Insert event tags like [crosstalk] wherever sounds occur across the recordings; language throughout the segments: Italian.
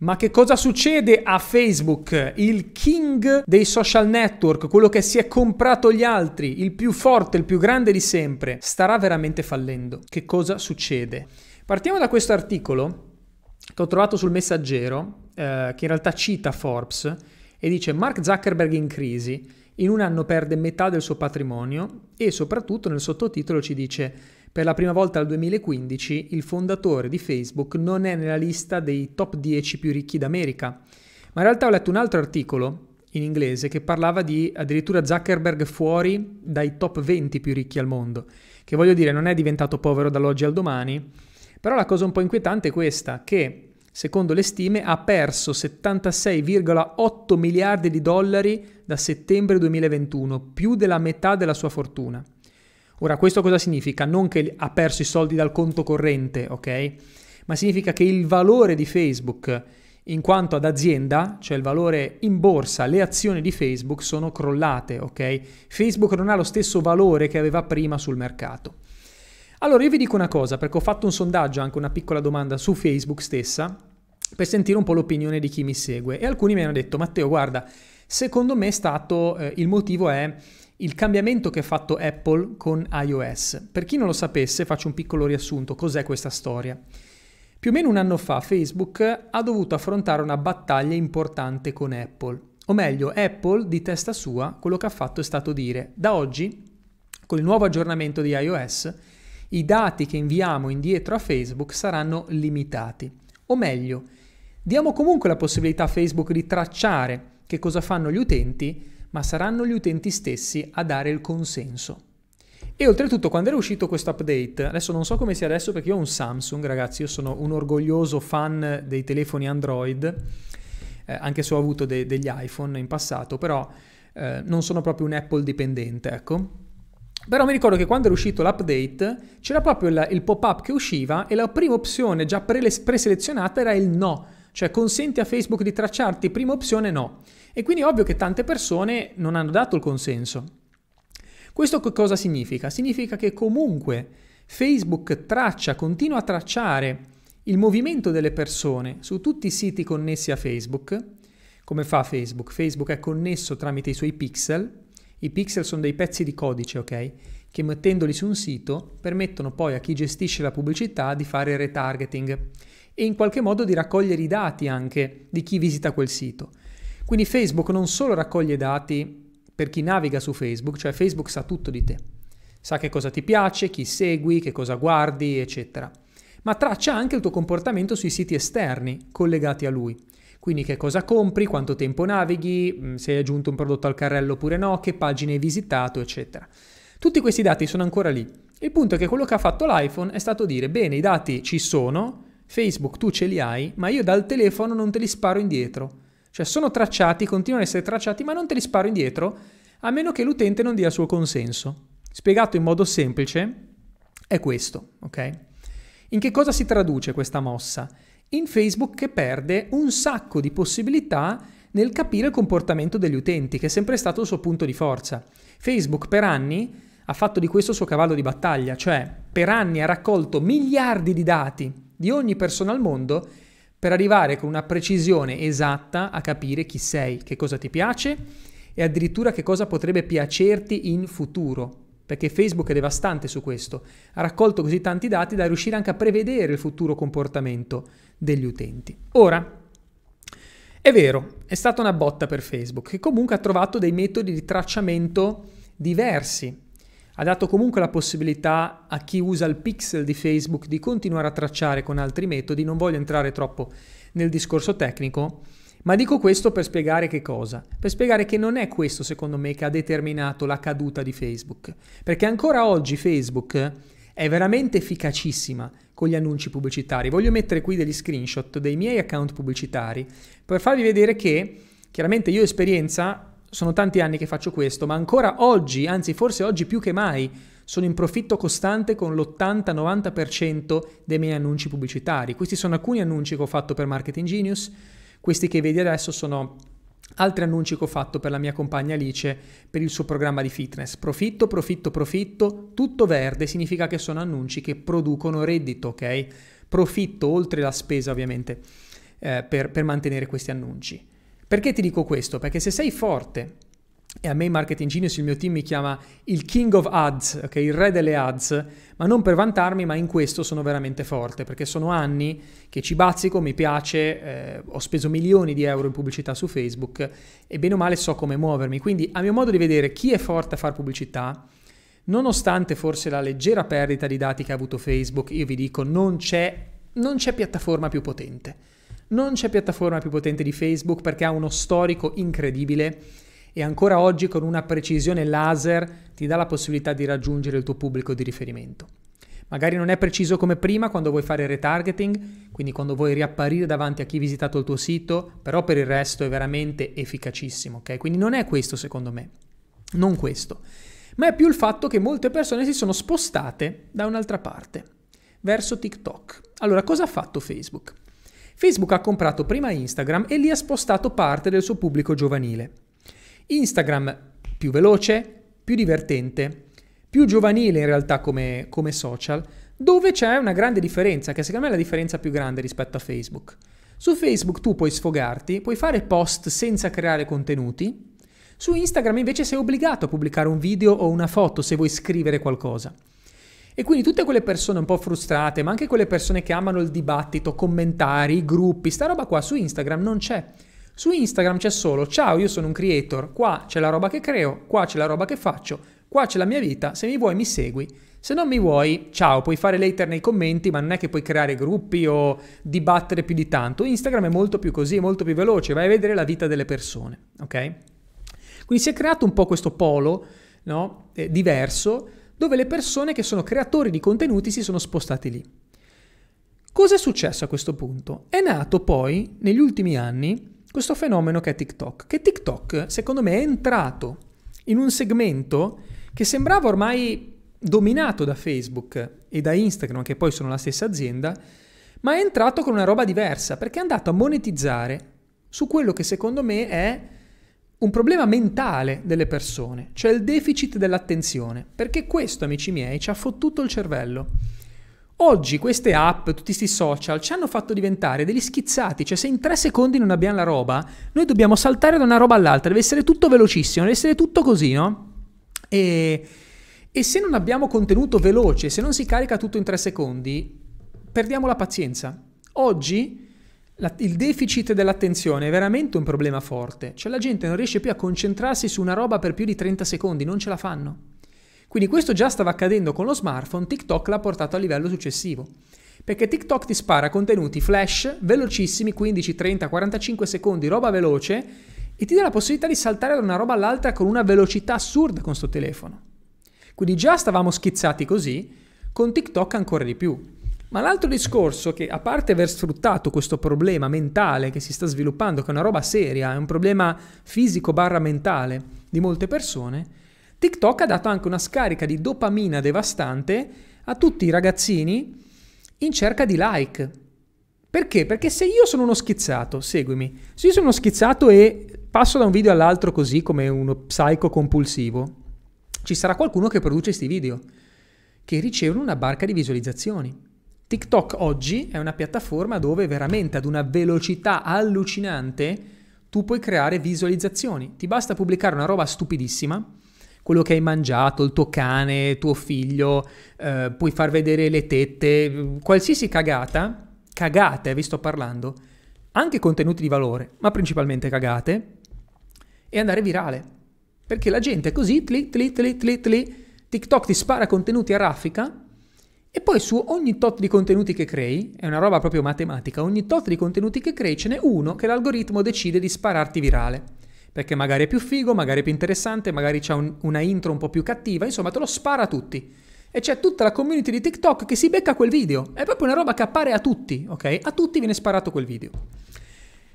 Ma che cosa succede a Facebook, il king dei social network, quello che si è comprato gli altri, il più forte, il più grande di sempre, starà veramente fallendo? Che cosa succede? Partiamo da questo articolo che ho trovato sul messaggero, eh, che in realtà cita Forbes, e dice Mark Zuckerberg in crisi, in un anno perde metà del suo patrimonio e soprattutto nel sottotitolo ci dice per la prima volta dal 2015 il fondatore di Facebook non è nella lista dei top 10 più ricchi d'America. Ma in realtà ho letto un altro articolo in inglese che parlava di addirittura Zuckerberg fuori dai top 20 più ricchi al mondo, che voglio dire non è diventato povero dall'oggi al domani, però la cosa un po' inquietante è questa, che secondo le stime ha perso 76,8 miliardi di dollari da settembre 2021, più della metà della sua fortuna. Ora, questo cosa significa? Non che ha perso i soldi dal conto corrente, ok? Ma significa che il valore di Facebook in quanto ad azienda, cioè il valore in borsa, le azioni di Facebook sono crollate, ok? Facebook non ha lo stesso valore che aveva prima sul mercato. Allora io vi dico una cosa, perché ho fatto un sondaggio, anche una piccola domanda su Facebook stessa, per sentire un po' l'opinione di chi mi segue e alcuni mi hanno detto Matteo guarda, secondo me è stato, eh, il motivo è il cambiamento che ha fatto Apple con iOS. Per chi non lo sapesse, faccio un piccolo riassunto, cos'è questa storia? Più o meno un anno fa Facebook ha dovuto affrontare una battaglia importante con Apple. O meglio, Apple di testa sua quello che ha fatto è stato dire da oggi, con il nuovo aggiornamento di iOS, i dati che inviamo indietro a Facebook saranno limitati. O meglio, diamo comunque la possibilità a Facebook di tracciare che cosa fanno gli utenti, ma saranno gli utenti stessi a dare il consenso. E oltretutto quando era uscito questo update, adesso non so come sia adesso perché io ho un Samsung, ragazzi, io sono un orgoglioso fan dei telefoni Android, eh, anche se ho avuto de- degli iPhone in passato, però eh, non sono proprio un Apple dipendente, ecco. Però mi ricordo che quando era uscito l'update c'era proprio il, il pop-up che usciva e la prima opzione già pre- preselezionata era il no, cioè consenti a Facebook di tracciarti, prima opzione no. E quindi è ovvio che tante persone non hanno dato il consenso. Questo cosa significa? Significa che comunque Facebook traccia, continua a tracciare il movimento delle persone su tutti i siti connessi a Facebook. Come fa Facebook? Facebook è connesso tramite i suoi pixel. I pixel sono dei pezzi di codice, ok? Che mettendoli su un sito permettono poi a chi gestisce la pubblicità di fare retargeting e in qualche modo di raccogliere i dati anche di chi visita quel sito. Quindi Facebook non solo raccoglie dati per chi naviga su Facebook, cioè Facebook sa tutto di te, sa che cosa ti piace, chi segui, che cosa guardi, eccetera, ma traccia anche il tuo comportamento sui siti esterni collegati a lui. Quindi che cosa compri, quanto tempo navighi, mm, se hai aggiunto un prodotto al carrello oppure no, che pagine hai visitato, eccetera. Tutti questi dati sono ancora lì. Il punto è che quello che ha fatto l'iPhone è stato dire, bene, i dati ci sono, Facebook tu ce li hai, ma io dal telefono non te li sparo indietro. Cioè sono tracciati, continuano ad essere tracciati, ma non te li sparo indietro a meno che l'utente non dia il suo consenso. Spiegato in modo semplice è questo, ok? In che cosa si traduce questa mossa? In Facebook che perde un sacco di possibilità nel capire il comportamento degli utenti, che è sempre stato il suo punto di forza. Facebook per anni ha fatto di questo il suo cavallo di battaglia, cioè per anni ha raccolto miliardi di dati di ogni persona al mondo per arrivare con una precisione esatta a capire chi sei, che cosa ti piace e addirittura che cosa potrebbe piacerti in futuro. Perché Facebook è devastante su questo. Ha raccolto così tanti dati da riuscire anche a prevedere il futuro comportamento degli utenti. Ora, è vero, è stata una botta per Facebook, che comunque ha trovato dei metodi di tracciamento diversi ha dato comunque la possibilità a chi usa il pixel di Facebook di continuare a tracciare con altri metodi, non voglio entrare troppo nel discorso tecnico, ma dico questo per spiegare che cosa? Per spiegare che non è questo secondo me che ha determinato la caduta di Facebook, perché ancora oggi Facebook è veramente efficacissima con gli annunci pubblicitari. Voglio mettere qui degli screenshot dei miei account pubblicitari per farvi vedere che chiaramente io ho esperienza sono tanti anni che faccio questo, ma ancora oggi, anzi forse oggi più che mai, sono in profitto costante con l'80-90% dei miei annunci pubblicitari. Questi sono alcuni annunci che ho fatto per Marketing Genius, questi che vedi adesso sono altri annunci che ho fatto per la mia compagna Alice per il suo programma di fitness. Profitto, profitto, profitto, tutto verde significa che sono annunci che producono reddito, ok? Profitto oltre la spesa ovviamente eh, per, per mantenere questi annunci. Perché ti dico questo? Perché se sei forte e a me in Marketing Genius il mio team mi chiama il King of Ads, okay? il re delle ads, ma non per vantarmi, ma in questo sono veramente forte, perché sono anni che ci bazzico, mi piace, eh, ho speso milioni di euro in pubblicità su Facebook e bene o male so come muovermi. Quindi a mio modo di vedere chi è forte a fare pubblicità, nonostante forse la leggera perdita di dati che ha avuto Facebook, io vi dico non c'è, non c'è piattaforma più potente. Non c'è piattaforma più potente di Facebook perché ha uno storico incredibile e ancora oggi con una precisione laser ti dà la possibilità di raggiungere il tuo pubblico di riferimento. Magari non è preciso come prima quando vuoi fare retargeting, quindi quando vuoi riapparire davanti a chi ha visitato il tuo sito, però per il resto è veramente efficacissimo, ok? Quindi non è questo secondo me, non questo, ma è più il fatto che molte persone si sono spostate da un'altra parte, verso TikTok. Allora, cosa ha fatto Facebook? Facebook ha comprato prima Instagram e lì ha spostato parte del suo pubblico giovanile. Instagram più veloce, più divertente, più giovanile in realtà come, come social, dove c'è una grande differenza, che secondo me è la differenza più grande rispetto a Facebook. Su Facebook tu puoi sfogarti, puoi fare post senza creare contenuti, su Instagram invece sei obbligato a pubblicare un video o una foto se vuoi scrivere qualcosa. E quindi tutte quelle persone un po' frustrate, ma anche quelle persone che amano il dibattito, commentari, gruppi, sta roba qua su Instagram non c'è. Su Instagram c'è solo ciao, io sono un creator, qua c'è la roba che creo, qua c'è la roba che faccio, qua c'è la mia vita, se mi vuoi mi segui. Se non mi vuoi, ciao, puoi fare later nei commenti, ma non è che puoi creare gruppi o dibattere più di tanto. Instagram è molto più così, è molto più veloce, vai a vedere la vita delle persone, ok? Quindi si è creato un po' questo polo no? eh, diverso dove le persone che sono creatori di contenuti si sono spostati lì. Cosa è successo a questo punto? È nato poi, negli ultimi anni, questo fenomeno che è TikTok, che TikTok secondo me è entrato in un segmento che sembrava ormai dominato da Facebook e da Instagram, che poi sono la stessa azienda, ma è entrato con una roba diversa, perché è andato a monetizzare su quello che secondo me è un problema mentale delle persone, cioè il deficit dell'attenzione, perché questo, amici miei, ci ha fottuto il cervello. Oggi queste app, tutti questi social, ci hanno fatto diventare degli schizzati, cioè se in tre secondi non abbiamo la roba, noi dobbiamo saltare da una roba all'altra, deve essere tutto velocissimo, deve essere tutto così, no? E, e se non abbiamo contenuto veloce, se non si carica tutto in tre secondi, perdiamo la pazienza. Oggi la, il deficit dell'attenzione è veramente un problema forte, cioè la gente non riesce più a concentrarsi su una roba per più di 30 secondi, non ce la fanno. Quindi questo già stava accadendo con lo smartphone, TikTok l'ha portato a livello successivo. Perché TikTok ti spara contenuti flash velocissimi, 15, 30, 45 secondi, roba veloce, e ti dà la possibilità di saltare da una roba all'altra con una velocità assurda con sto telefono. Quindi già stavamo schizzati così, con TikTok ancora di più. Ma l'altro discorso che, a parte aver sfruttato questo problema mentale che si sta sviluppando, che è una roba seria, è un problema fisico barra mentale di molte persone, TikTok ha dato anche una scarica di dopamina devastante a tutti i ragazzini in cerca di like. Perché? Perché se io sono uno schizzato, seguimi, se io sono uno schizzato e passo da un video all'altro così come uno psico compulsivo, ci sarà qualcuno che produce questi video, che ricevono una barca di visualizzazioni. TikTok oggi è una piattaforma dove veramente ad una velocità allucinante tu puoi creare visualizzazioni. Ti basta pubblicare una roba stupidissima quello che hai mangiato, il tuo cane, tuo figlio, eh, puoi far vedere le tette, qualsiasi cagata, cagate, vi sto parlando, anche contenuti di valore, ma principalmente cagate, e andare virale. Perché la gente è così, tli, tli, tli, tli, tli, TikTok ti spara contenuti a raffica e poi su ogni tot di contenuti che crei, è una roba proprio matematica, ogni tot di contenuti che crei ce n'è uno che l'algoritmo decide di spararti virale perché magari è più figo, magari è più interessante, magari c'è un, una intro un po' più cattiva, insomma te lo spara a tutti. E c'è tutta la community di TikTok che si becca quel video. È proprio una roba che appare a tutti, ok? A tutti viene sparato quel video.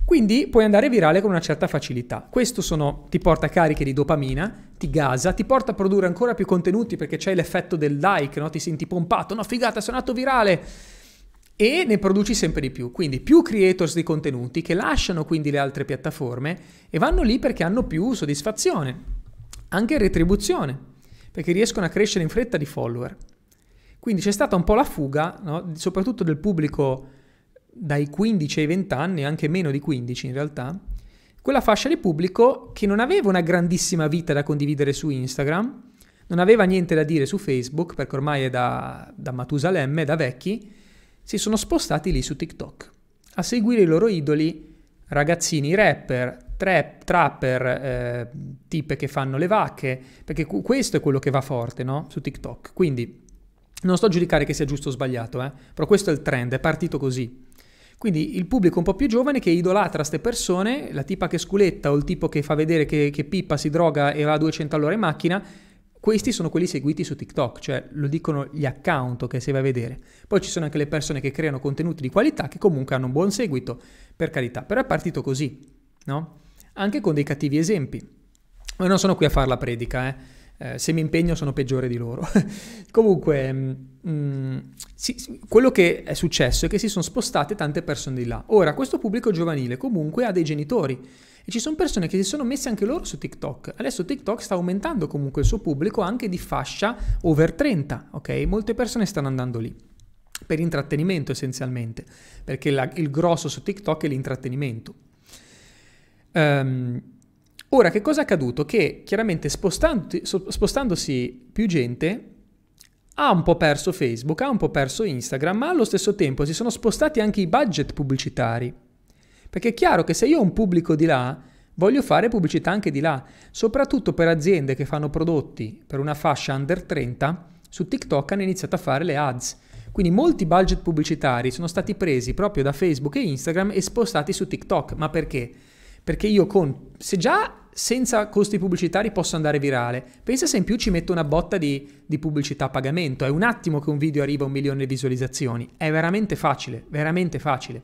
Quindi puoi andare virale con una certa facilità. Questo sono, ti porta cariche di dopamina, ti gasa, ti porta a produrre ancora più contenuti perché c'è l'effetto del like, no? ti senti pompato, no figata, sono andato virale e ne produci sempre di più. Quindi più creators di contenuti che lasciano quindi le altre piattaforme e vanno lì perché hanno più soddisfazione, anche retribuzione, perché riescono a crescere in fretta di follower. Quindi c'è stata un po' la fuga, no? soprattutto del pubblico dai 15 ai 20 anni, anche meno di 15 in realtà, quella fascia di pubblico che non aveva una grandissima vita da condividere su Instagram, non aveva niente da dire su Facebook, perché ormai è da, da Matusalemme, da vecchi, si sono spostati lì su TikTok a seguire i loro idoli, ragazzini rapper, trap, trapper, eh, tipe che fanno le vacche, perché questo è quello che va forte no? su TikTok. Quindi non sto a giudicare che sia giusto o sbagliato, eh? però questo è il trend, è partito così. Quindi il pubblico un po' più giovane che idolatra queste persone, la tipa che sculetta o il tipo che fa vedere che, che pippa, si droga e va a 200 all'ora in macchina, questi sono quelli seguiti su TikTok, cioè lo dicono gli account che si va a vedere. Poi ci sono anche le persone che creano contenuti di qualità che comunque hanno un buon seguito, per carità, però è partito così, no? Anche con dei cattivi esempi. Ma non sono qui a fare la predica, eh. Eh, se mi impegno sono peggiore di loro. [laughs] Comunque, mh, mm, sì, quello che è successo è che si sono spostate tante persone di là. Ora, questo pubblico giovanile comunque ha dei genitori e ci sono persone che si sono messe anche loro su TikTok. Adesso TikTok sta aumentando comunque il suo pubblico anche di fascia over 30, ok? Molte persone stanno andando lì per intrattenimento essenzialmente, perché la, il grosso su TikTok è l'intrattenimento. Um, ora, che cosa è accaduto? Che chiaramente spostandosi più gente ha un po' perso Facebook, ha un po' perso Instagram, ma allo stesso tempo si sono spostati anche i budget pubblicitari. Perché è chiaro che se io ho un pubblico di là, voglio fare pubblicità anche di là, soprattutto per aziende che fanno prodotti per una fascia under 30, su TikTok hanno iniziato a fare le ads. Quindi molti budget pubblicitari sono stati presi proprio da Facebook e Instagram e spostati su TikTok. Ma perché? Perché io con... se già senza costi pubblicitari posso andare virale, pensa se in più ci metto una botta di, di pubblicità a pagamento. È un attimo che un video arriva a un milione di visualizzazioni. È veramente facile, veramente facile.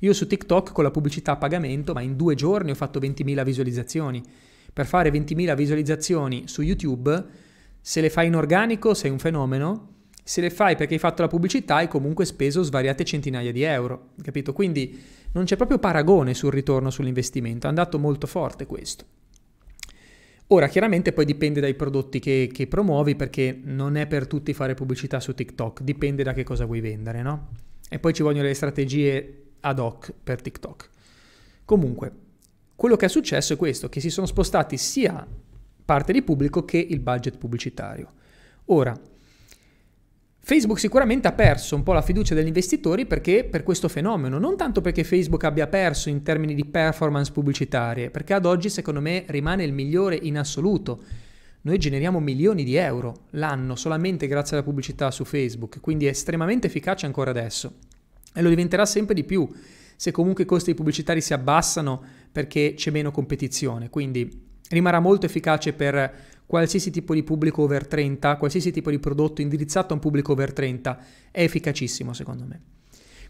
Io su TikTok con la pubblicità a pagamento, ma in due giorni ho fatto 20.000 visualizzazioni. Per fare 20.000 visualizzazioni su YouTube, se le fai in organico sei un fenomeno, se le fai perché hai fatto la pubblicità hai comunque speso svariate centinaia di euro, capito? Quindi non c'è proprio paragone sul ritorno sull'investimento, è andato molto forte questo. Ora, chiaramente poi dipende dai prodotti che, che, promuovi perché non è per tutti fare pubblicità su TikTok, dipende da che cosa vuoi vendere, no? E poi ci vogliono le strategie ad hoc per TikTok. Comunque, quello che è successo è questo, che si sono spostati sia parte di pubblico che il budget pubblicitario. Ora, Facebook sicuramente ha perso un po' la fiducia degli investitori perché per questo fenomeno, non tanto perché Facebook abbia perso in termini di performance pubblicitarie, perché ad oggi secondo me rimane il migliore in assoluto. Noi generiamo milioni di euro l'anno solamente grazie alla pubblicità su Facebook, quindi è estremamente efficace ancora adesso e lo diventerà sempre di più se comunque i costi pubblicitari si abbassano perché c'è meno competizione. Quindi rimarrà molto efficace per qualsiasi tipo di pubblico over 30, qualsiasi tipo di prodotto indirizzato a un pubblico over 30 è efficacissimo secondo me.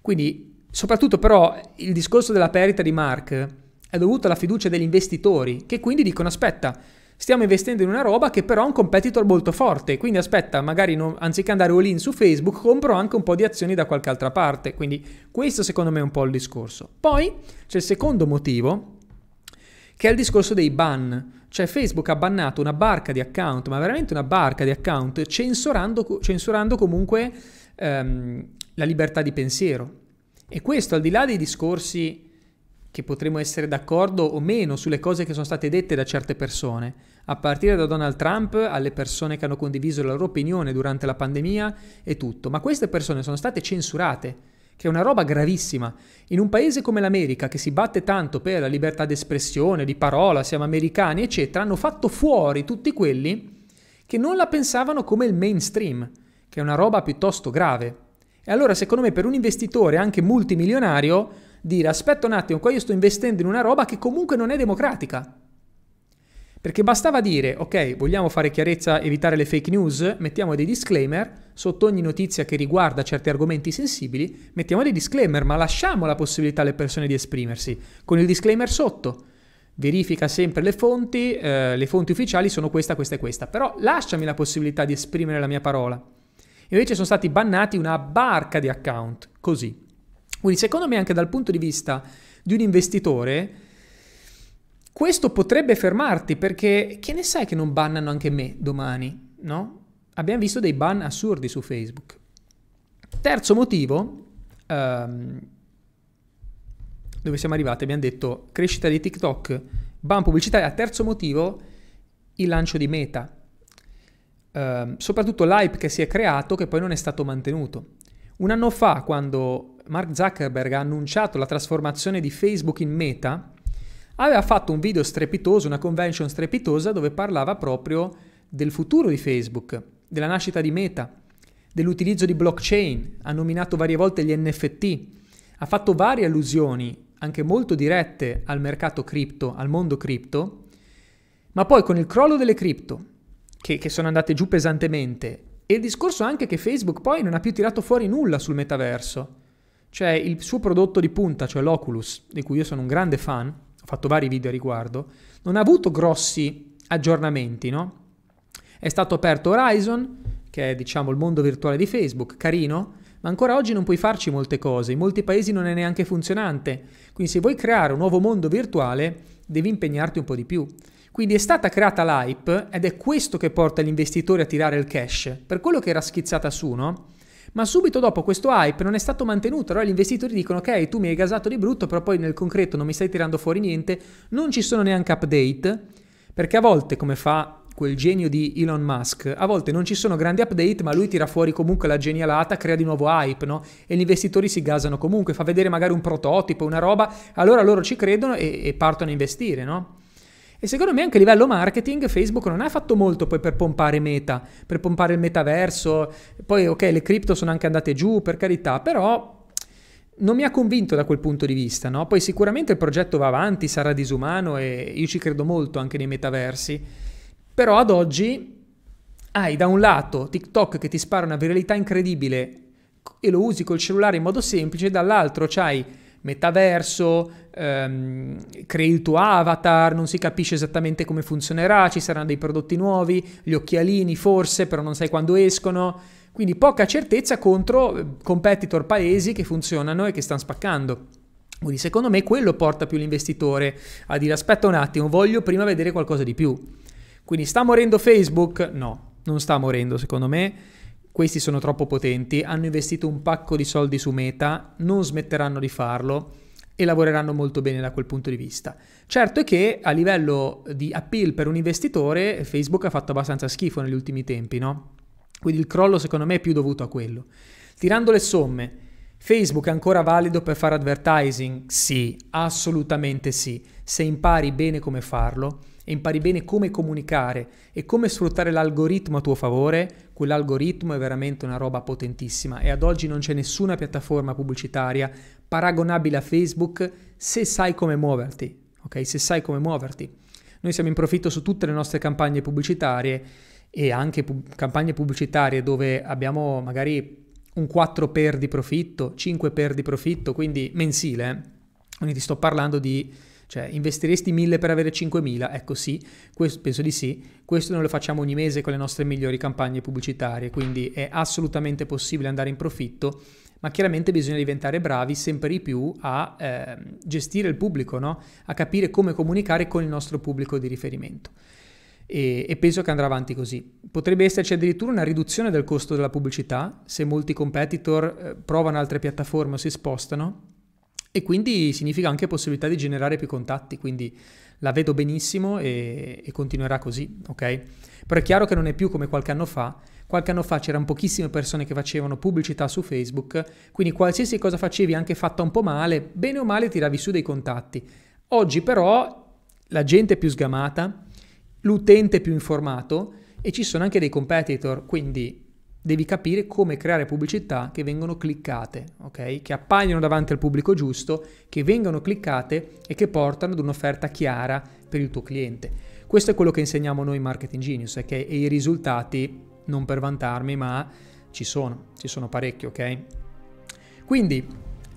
Quindi soprattutto però il discorso della perdita di Mark è dovuto alla fiducia degli investitori che quindi dicono aspetta, stiamo investendo in una roba che però ha un competitor molto forte, quindi aspetta, magari non, anziché andare all in su Facebook, compro anche un po' di azioni da qualche altra parte. Quindi questo secondo me è un po' il discorso. Poi c'è il secondo motivo, che è il discorso dei ban. Cioè Facebook ha bannato una barca di account, ma veramente una barca di account, censurando, censurando comunque ehm, la libertà di pensiero. E questo al di là dei discorsi che potremmo essere d'accordo o meno sulle cose che sono state dette da certe persone, a partire da Donald Trump alle persone che hanno condiviso la loro opinione durante la pandemia e tutto, ma queste persone sono state censurate, che è una roba gravissima. In un paese come l'America, che si batte tanto per la libertà d'espressione, di parola, siamo americani, eccetera, hanno fatto fuori tutti quelli che non la pensavano come il mainstream, che è una roba piuttosto grave. E allora, secondo me, per un investitore anche multimilionario, dire aspetta un attimo, qua io sto investendo in una roba che comunque non è democratica. Perché bastava dire, ok, vogliamo fare chiarezza, evitare le fake news, mettiamo dei disclaimer, sotto ogni notizia che riguarda certi argomenti sensibili, mettiamo dei disclaimer, ma lasciamo la possibilità alle persone di esprimersi, con il disclaimer sotto. Verifica sempre le fonti, eh, le fonti ufficiali sono questa, questa e questa, però lasciami la possibilità di esprimere la mia parola. Invece sono stati bannati una barca di account, così. Quindi secondo me anche dal punto di vista di un investitore, questo potrebbe fermarti perché che ne sai che non bannano anche me domani, no? Abbiamo visto dei ban assurdi su Facebook. Terzo motivo, um, dove siamo arrivati? Abbiamo detto crescita di TikTok, ban pubblicitaria. Terzo motivo, il lancio di Meta. Uh, soprattutto l'hype che si è creato che poi non è stato mantenuto. Un anno fa, quando Mark Zuckerberg ha annunciato la trasformazione di Facebook in Meta, aveva fatto un video strepitoso, una convention strepitosa dove parlava proprio del futuro di Facebook, della nascita di Meta, dell'utilizzo di blockchain, ha nominato varie volte gli NFT, ha fatto varie allusioni, anche molto dirette, al mercato cripto, al mondo cripto, ma poi con il crollo delle cripto, che, che sono andate giù pesantemente, e il discorso anche che Facebook poi non ha più tirato fuori nulla sul metaverso, cioè il suo prodotto di punta, cioè l'Oculus, di cui io sono un grande fan, fatto vari video a riguardo, non ha avuto grossi aggiornamenti, no? È stato aperto Horizon, che è diciamo il mondo virtuale di Facebook, carino, ma ancora oggi non puoi farci molte cose, in molti paesi non è neanche funzionante, quindi se vuoi creare un nuovo mondo virtuale devi impegnarti un po' di più. Quindi è stata creata l'hype ed è questo che porta gli investitori a tirare il cash, per quello che era schizzata su, no? Ma subito dopo questo hype non è stato mantenuto, allora gli investitori dicono ok, tu mi hai gasato di brutto, però poi nel concreto non mi stai tirando fuori niente, non ci sono neanche update, perché a volte, come fa quel genio di Elon Musk, a volte non ci sono grandi update, ma lui tira fuori comunque la genialata, crea di nuovo hype, no? E gli investitori si gasano comunque, fa vedere magari un prototipo, una roba, allora loro ci credono e, e partono a investire, no? E secondo me anche a livello marketing Facebook non ha fatto molto poi per pompare meta, per pompare il metaverso, poi ok le cripto sono anche andate giù per carità, però non mi ha convinto da quel punto di vista, no? Poi sicuramente il progetto va avanti, sarà disumano e io ci credo molto anche nei metaversi, però ad oggi hai da un lato TikTok che ti spara una viralità incredibile e lo usi col cellulare in modo semplice, dall'altro c'hai metaverso, ehm, crei il tuo avatar, non si capisce esattamente come funzionerà, ci saranno dei prodotti nuovi, gli occhialini forse, però non sai quando escono. Quindi poca certezza contro eh, competitor paesi che funzionano e che stanno spaccando. Quindi secondo me quello porta più l'investitore a dire aspetta un attimo, voglio prima vedere qualcosa di più. Quindi sta morendo Facebook? No, non sta morendo secondo me. Questi sono troppo potenti, hanno investito un pacco di soldi su Meta, non smetteranno di farlo e lavoreranno molto bene da quel punto di vista. Certo è che a livello di appeal per un investitore Facebook ha fatto abbastanza schifo negli ultimi tempi, no? Quindi il crollo secondo me è più dovuto a quello. Tirando le somme, Facebook è ancora valido per fare advertising? Sì, assolutamente sì, se impari bene come farlo e impari bene come comunicare e come sfruttare l'algoritmo a tuo favore, quell'algoritmo è veramente una roba potentissima e ad oggi non c'è nessuna piattaforma pubblicitaria paragonabile a Facebook se sai come muoverti, ok? Se sai come muoverti. Noi siamo in profitto su tutte le nostre campagne pubblicitarie e anche pub- campagne pubblicitarie dove abbiamo magari un 4 per di profitto, 5 per di profitto, quindi mensile. Eh? Quindi ti sto parlando di cioè, investiresti 1000 per avere 5000? Ecco sì, questo, penso di sì. Questo noi lo facciamo ogni mese con le nostre migliori campagne pubblicitarie, quindi è assolutamente possibile andare in profitto, ma chiaramente bisogna diventare bravi sempre di più a eh, gestire il pubblico, no? a capire come comunicare con il nostro pubblico di riferimento. E, e, penso che andrà avanti così. Potrebbe esserci addirittura una riduzione del costo della pubblicità se molti competitor eh, provano altre piattaforme o si spostano e quindi significa anche possibilità di generare più contatti, quindi la vedo benissimo e, e, continuerà così, ok? Però è chiaro che non è più come qualche anno fa. Qualche anno fa c'erano pochissime persone che facevano pubblicità su Facebook, quindi qualsiasi cosa facevi, anche fatta un po' male, bene o male tiravi su dei contatti. Oggi però la gente è più sgamata, l'utente più informato e ci sono anche dei competitor, quindi devi capire come creare pubblicità che vengono cliccate, ok? Che appaiono davanti al pubblico giusto, che vengono cliccate e che portano ad un'offerta chiara per il tuo cliente. Questo è quello che insegniamo noi in Marketing Genius, è che i risultati, non per vantarmi, ma ci sono, ci sono parecchio, ok? Quindi,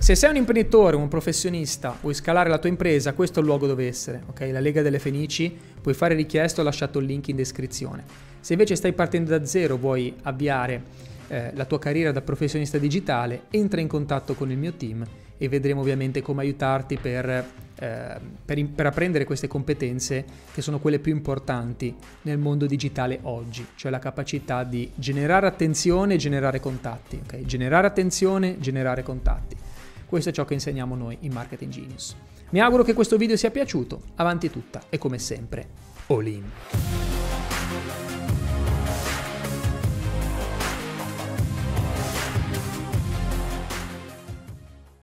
se sei un imprenditore, un professionista, vuoi scalare la tua impresa, questo è il luogo dove essere, ok? La Lega delle Fenici, puoi fare richiesta, ho lasciato il link in descrizione. Se invece stai partendo da zero, vuoi avviare eh, la tua carriera da professionista digitale, entra in contatto con il mio team e vedremo ovviamente come aiutarti per, eh, per, per, apprendere queste competenze che sono quelle più importanti nel mondo digitale oggi, cioè la capacità di generare attenzione e generare contatti. Okay? Generare attenzione, generare contatti. Questo è ciò che insegniamo noi in Marketing Genius. Mi auguro che questo video sia piaciuto, avanti tutta e come sempre, all in.